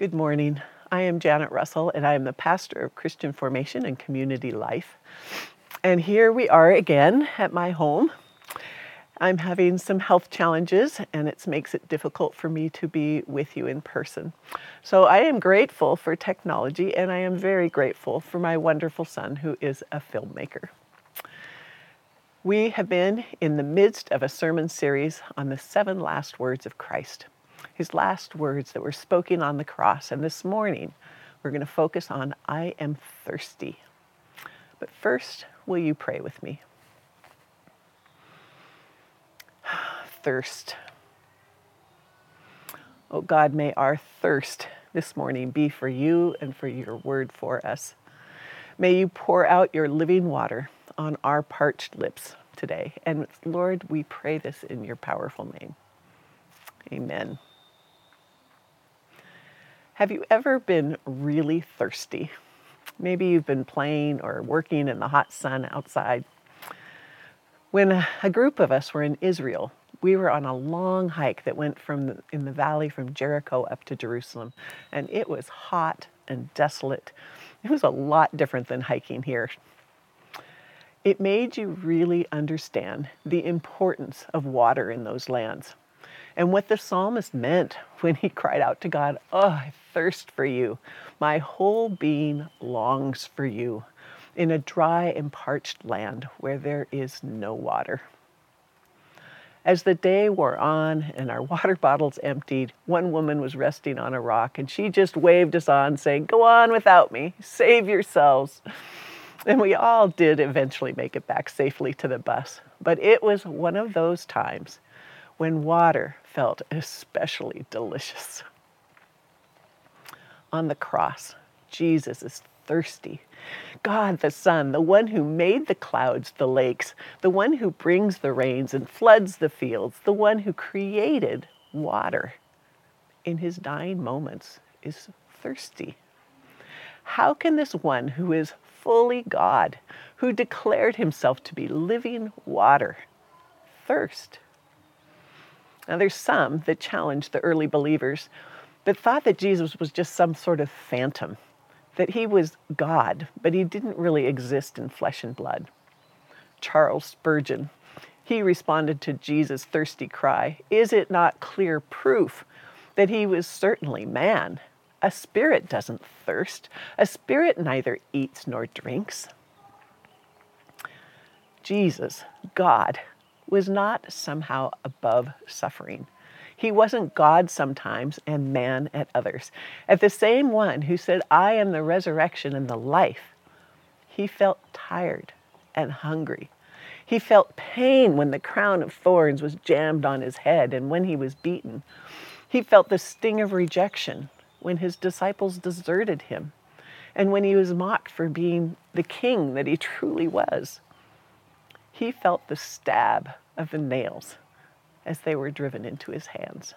Good morning. I am Janet Russell, and I am the pastor of Christian Formation and Community Life. And here we are again at my home. I'm having some health challenges, and it makes it difficult for me to be with you in person. So I am grateful for technology, and I am very grateful for my wonderful son, who is a filmmaker. We have been in the midst of a sermon series on the seven last words of Christ his last words that were spoken on the cross. And this morning, we're going to focus on I am thirsty. But first, will you pray with me? Thirst. Oh God, may our thirst this morning be for you and for your word for us. May you pour out your living water on our parched lips today. And Lord, we pray this in your powerful name. Amen. Have you ever been really thirsty? Maybe you've been playing or working in the hot sun outside. When a group of us were in Israel, we were on a long hike that went from the, in the valley from Jericho up to Jerusalem, and it was hot and desolate. It was a lot different than hiking here. It made you really understand the importance of water in those lands and what the psalmist meant when he cried out to God, Oh, I thirst for you. My whole being longs for you in a dry and parched land where there is no water. As the day wore on and our water bottles emptied, one woman was resting on a rock and she just waved us on, saying, Go on without me, save yourselves. And we all did eventually make it back safely to the bus. But it was one of those times when water felt especially delicious. On the cross, Jesus is thirsty. God the Son, the one who made the clouds, the lakes, the one who brings the rains and floods the fields, the one who created water, in his dying moments is thirsty. How can this one who is fully God, who declared himself to be living water, thirst? Now, there's some that challenged the early believers that thought that Jesus was just some sort of phantom, that he was God, but he didn't really exist in flesh and blood. Charles Spurgeon, he responded to Jesus' thirsty cry Is it not clear proof that he was certainly man? A spirit doesn't thirst, a spirit neither eats nor drinks. Jesus, God, was not somehow above suffering. He wasn't God sometimes and man at others. At the same one who said, I am the resurrection and the life, he felt tired and hungry. He felt pain when the crown of thorns was jammed on his head and when he was beaten. He felt the sting of rejection when his disciples deserted him and when he was mocked for being the king that he truly was he felt the stab of the nails as they were driven into his hands.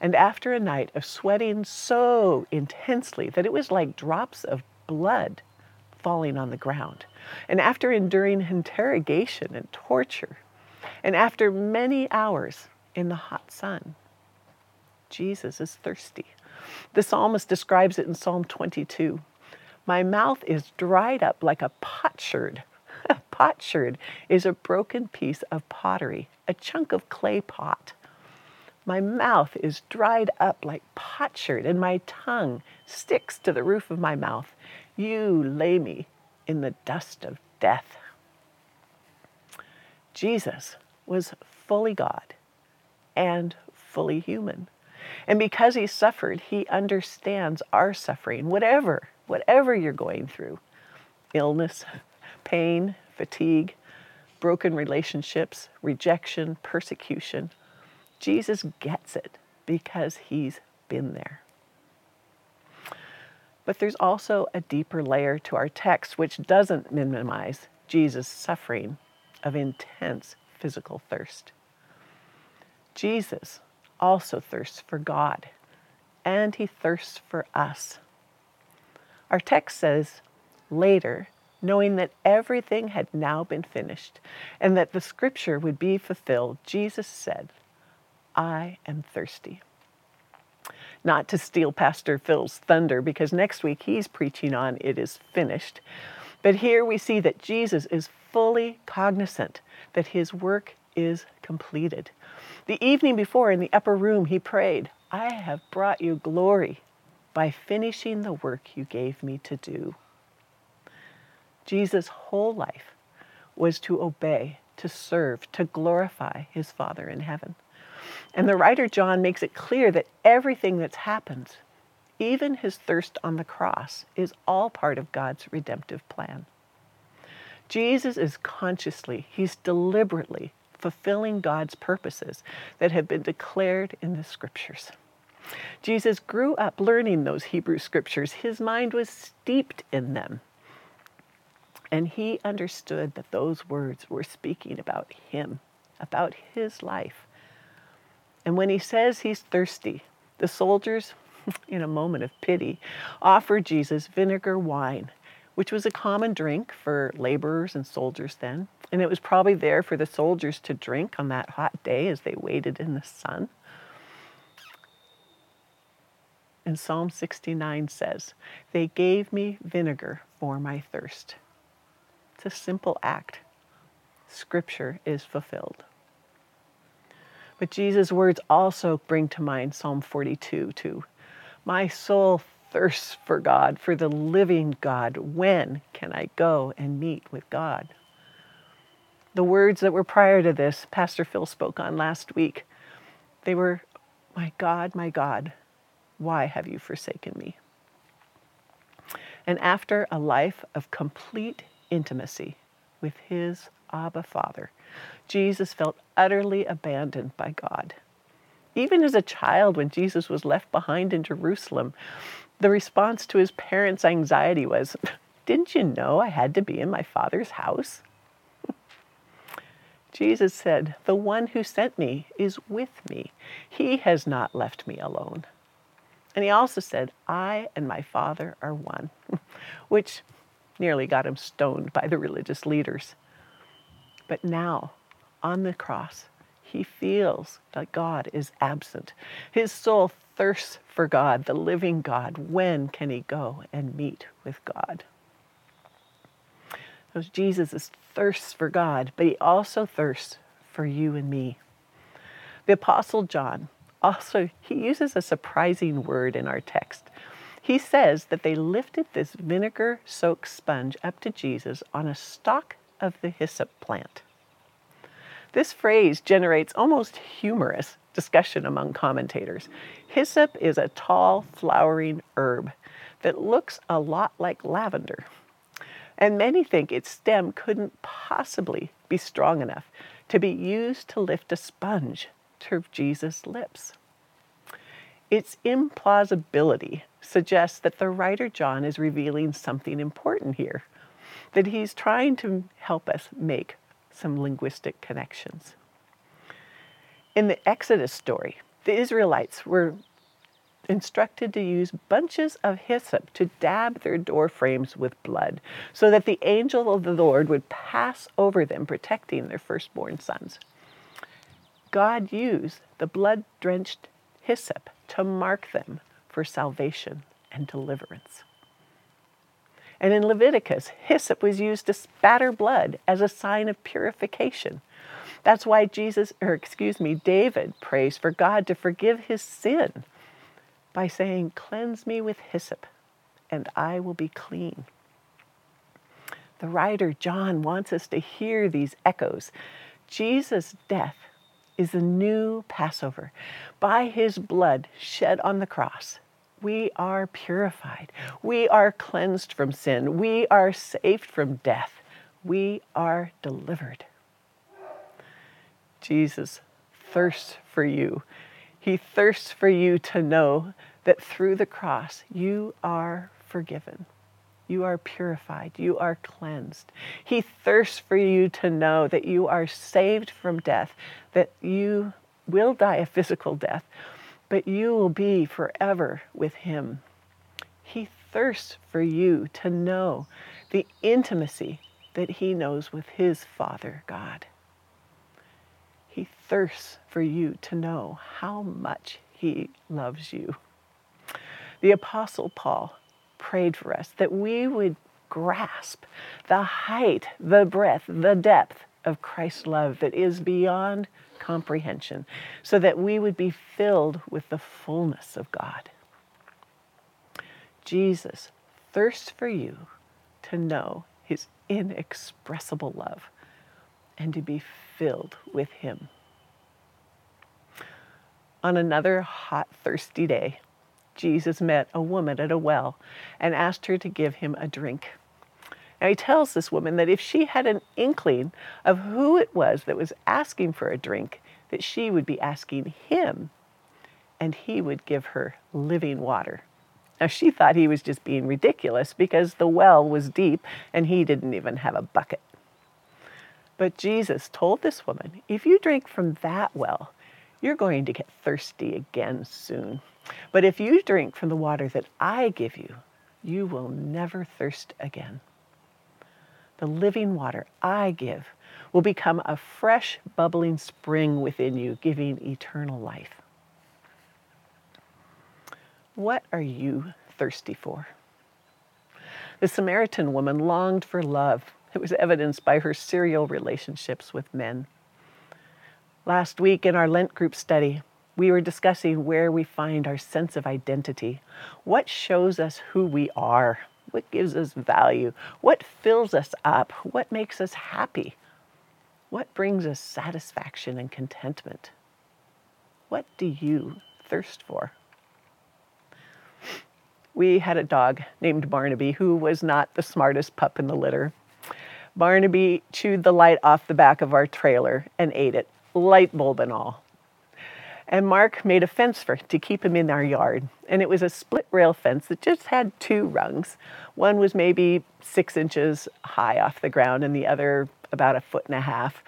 And after a night of sweating so intensely that it was like drops of blood falling on the ground, and after enduring interrogation and torture, and after many hours in the hot sun, Jesus is thirsty. The psalmist describes it in Psalm 22. My mouth is dried up like a potsherd potsherd is a broken piece of pottery, a chunk of clay pot. My mouth is dried up like potsherd, and my tongue sticks to the roof of my mouth. You lay me in the dust of death. Jesus was fully God and fully human. And because he suffered, he understands our suffering, whatever, whatever you're going through illness, pain, fatigue, broken relationships, rejection, persecution. Jesus gets it because he's been there. But there's also a deeper layer to our text which doesn't minimize Jesus' suffering of intense physical thirst. Jesus also thirsts for God, and he thirsts for us. Our text says, later, knowing that everything had now been finished and that the scripture would be fulfilled, Jesus said, I am thirsty. not to steal Pastor Phil's thunder because next week he's preaching on It is Finished. But here we see that Jesus is fully cognizant that his work is completed. The evening before in the upper room, he prayed, I have brought you glory by finishing the work you gave me to do. Jesus' whole life was to obey, to serve, to glorify his Father in heaven. And the writer John makes it clear that everything that's happened, even his thirst on the cross, is all part of God's redemptive plan. Jesus is consciously, he's deliberately fulfilling God's purposes that have been declared in the scriptures. Jesus grew up learning those Hebrew scriptures. His mind was steeped in them. And he understood that those words were speaking about him, about his life. And when he says he's thirsty, the soldiers, in a moment of pity, offer Jesus vinegar wine, which was a common drink for laborers and soldiers then. And it was probably there for the soldiers to drink on that hot day as they waited in the sun. And Psalm 69 says, They gave me vinegar for my thirst. A simple act. Scripture is fulfilled. But Jesus' words also bring to mind Psalm 42 too. My soul thirsts for God, for the living God. When can I go and meet with God? The words that were prior to this, Pastor Phil spoke on last week, they were, My God, my God, why have you forsaken me? And after a life of complete intimacy with his Abba Father, Jesus felt utterly abandoned by God. Even as a child, when Jesus was left behind in Jerusalem, the response to his parents' anxiety was, Didn't you know I had to be in my Father's house? Jesus said, The one who sent me is with me. He has not left me alone. And he also said, I and my Father are one, which nearly got him stoned by the religious leaders. But now, on the cross, he feels that God is absent. His soul thirsts for God, the living God. When can he go and meet with God? So Jesus thirsts for God, but he also thirsts for you and me. The Apostle John also he uses a surprising word in our text. He says that they lifted this vinegar soaked sponge up to Jesus on a stalk of the hyssop plant. This phrase generates almost humorous discussion among commentators. Hyssop is a tall, flowering herb that looks a lot like lavender. And many think its stem couldn't possibly be strong enough to be used to lift a sponge to Jesus' lips. Its implausibility suggests that the writer John is revealing something important here, that he's trying to help us make some linguistic connections. In the Exodus story, the Israelites were instructed to use bunches of hyssop to dab their door frames with blood so that the angel of the Lord would pass over them, protecting their firstborn sons. God used the blood drenched hyssop to mark them for salvation and deliverance. And in Leviticus, hyssop was used to spatter blood as a sign of purification. That's why Jesus, or excuse me, David prays for God to forgive his sin by saying, Cleanse me with hyssop, and I will be clean. The writer John wants us to hear these echoes. Jesus' death is a new Passover. By his blood shed on the cross, we are purified. We are cleansed from sin. We are saved from death. We are delivered. Jesus thirsts for you. He thirsts for you to know that through the cross you are forgiven. You are purified. You are cleansed. He thirsts for you to know that you are saved from death, that you will die a physical death, but you will be forever with Him. He thirsts for you to know the intimacy that He knows with His Father God. He thirsts for you to know how much He loves you. The Apostle Paul prayed for us that we would grasp the height, the breadth, the depth of Christ's love that is beyond comprehension, so that we would be filled with the fullness of God. Jesus thirsts for you to know his inexpressible love and to be filled with him. On another hot, thirsty day, Jesus met a woman at a well and asked her to give him a drink. Now, he tells this woman that if she had an inkling of who it was that was asking for a drink, that she would be asking him, and he would give her living water. Now, she thought he was just being ridiculous because the well was deep and he didn't even have a bucket. But Jesus told this woman, if you drink from that well, you're going to get thirsty again soon. But if you drink from the water that I give you, you will never thirst again the living water I give, will become a fresh, bubbling spring within you, giving eternal life. What are you thirsty for? The Samaritan woman longed for love. It was evidenced by her serial relationships with men. Last week in our Lent group study, we were discussing where we find our sense of identity. What shows us who we are? What gives us value? What fills us up? What makes us happy? What brings us satisfaction and contentment? What do you thirst for? We had a dog named Barnaby who was not the smartest pup in the litter. Barnaby chewed the light off the back of our trailer and ate it, light bulb and all. And Mark made a fence for to keep him in our yard. And it was a split rail fence that just had two rungs. One was maybe six inches high off the ground, and the other about a foot and a half.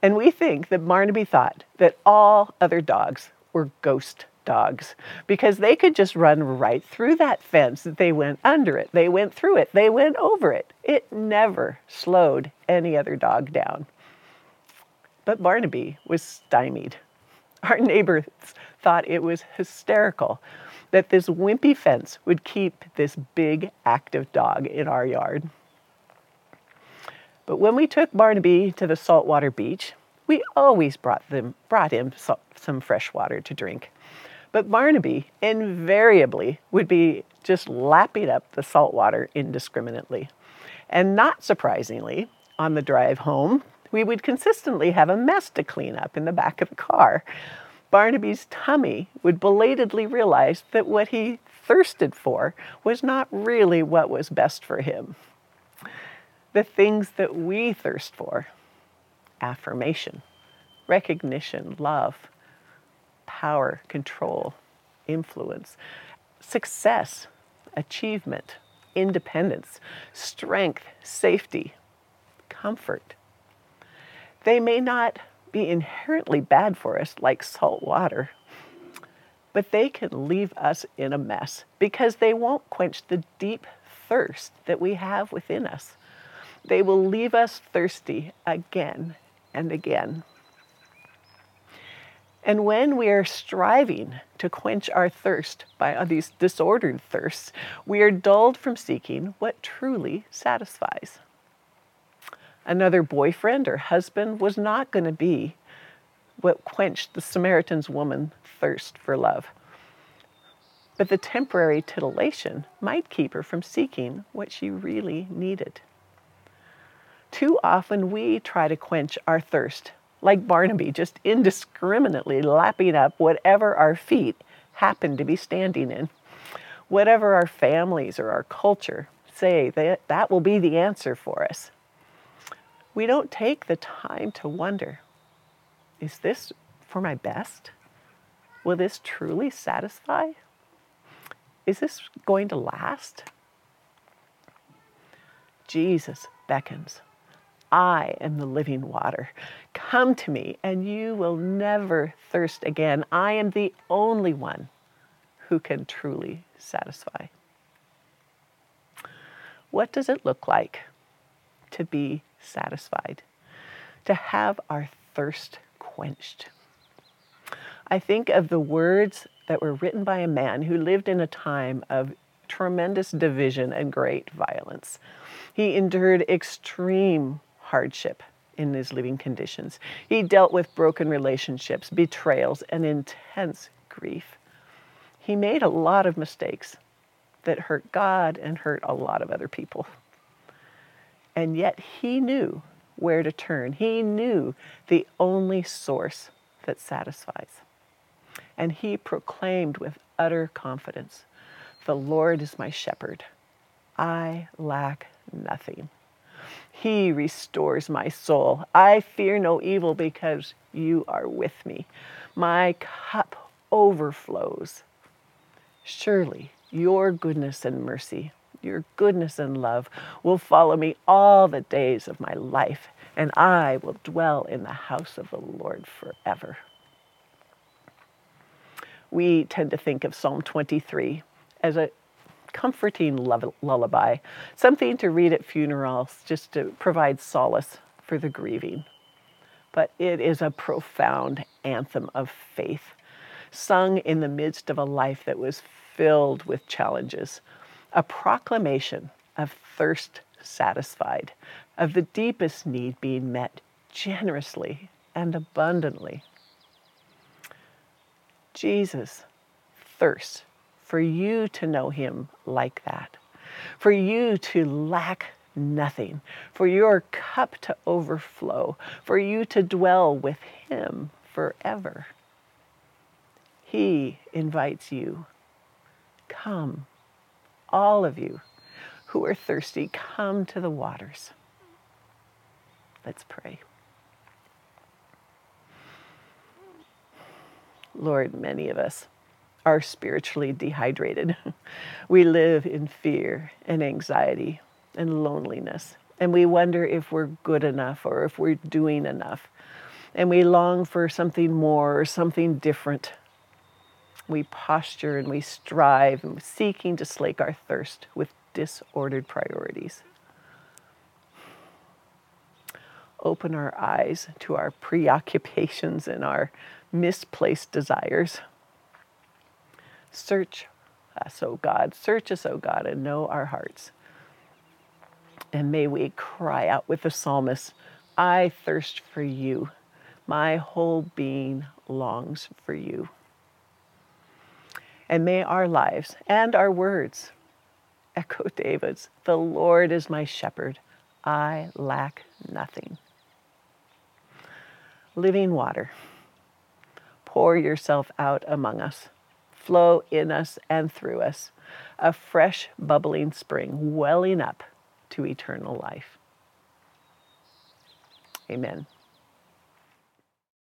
And we think that Barnaby thought that all other dogs were ghost dogs because they could just run right through that fence. They went under it, they went through it, they went over it. It never slowed any other dog down. But Barnaby was stymied. Our neighbors thought it was hysterical that this wimpy fence would keep this big active dog in our yard. But when we took Barnaby to the saltwater beach, we always brought, them, brought him some fresh water to drink. But Barnaby invariably would be just lapping up the salt water indiscriminately. And not surprisingly, on the drive home, we would consistently have a mess to clean up in the back of the car. Barnaby's tummy would belatedly realize that what he thirsted for was not really what was best for him. The things that we thirst for affirmation, recognition, love, power, control, influence, success, achievement, independence, strength, safety, comfort they may not be inherently bad for us like salt water, but they can leave us in a mess because they won't quench the deep thirst that we have within us. They will leave us thirsty again and again. And when we are striving to quench our thirst by these disordered thirsts, we are dulled from seeking what truly satisfies another boyfriend or husband was not going to be what quenched the Samaritan's woman thirst for love. But the temporary titillation might keep her from seeking what she really needed. Too often we try to quench our thirst, like Barnaby, just indiscriminately lapping up whatever our feet happen to be standing in. Whatever our families or our culture say, that, that will be the answer for us we don't take the time to wonder is this for my best? Will this truly satisfy? Is this going to last? Jesus beckons. I am the living water. Come to me, and you will never thirst again. I am the only one who can truly satisfy. What does it look like to be satisfied, to have our thirst quenched. I think of the words that were written by a man who lived in a time of tremendous division and great violence. He endured extreme hardship in his living conditions. He dealt with broken relationships, betrayals, and intense grief. He made a lot of mistakes that hurt God and hurt a lot of other people. And yet he knew where to turn. He knew the only source that satisfies. And he proclaimed with utter confidence The Lord is my shepherd. I lack nothing. He restores my soul. I fear no evil because you are with me. My cup overflows. Surely your goodness and mercy, your goodness and love will follow me all the days of my life, and I will dwell in the house of the Lord forever. We tend to think of Psalm 23 as a comforting lullaby, something to read at funerals just to provide solace for the grieving. But it is a profound anthem of faith, sung in the midst of a life that was filled with challenges, a proclamation of thirst satisfied, of the deepest need being met generously and abundantly. Jesus thirsts for you to know Him like that, for you to lack nothing, for your cup to overflow, for you to dwell with Him forever. He invites you. Come, all of you who are thirsty, come to the waters. Let's pray. Lord, many of us are spiritually dehydrated. we live in fear and anxiety and loneliness. And we wonder if we're good enough or if we're doing enough. And we long for something more or something different. We posture and we strive and seeking to slake our thirst with disordered priorities. Open our eyes to our preoccupations and our misplaced desires. Search us, O God. Search us, O God, and know our hearts. And may we cry out with the psalmist I thirst for you. My whole being longs for you. And may our lives and our words echo David's The Lord is my shepherd. I lack nothing. Living water, pour yourself out among us flow in us and through us, a fresh, bubbling spring welling up to eternal life. Amen.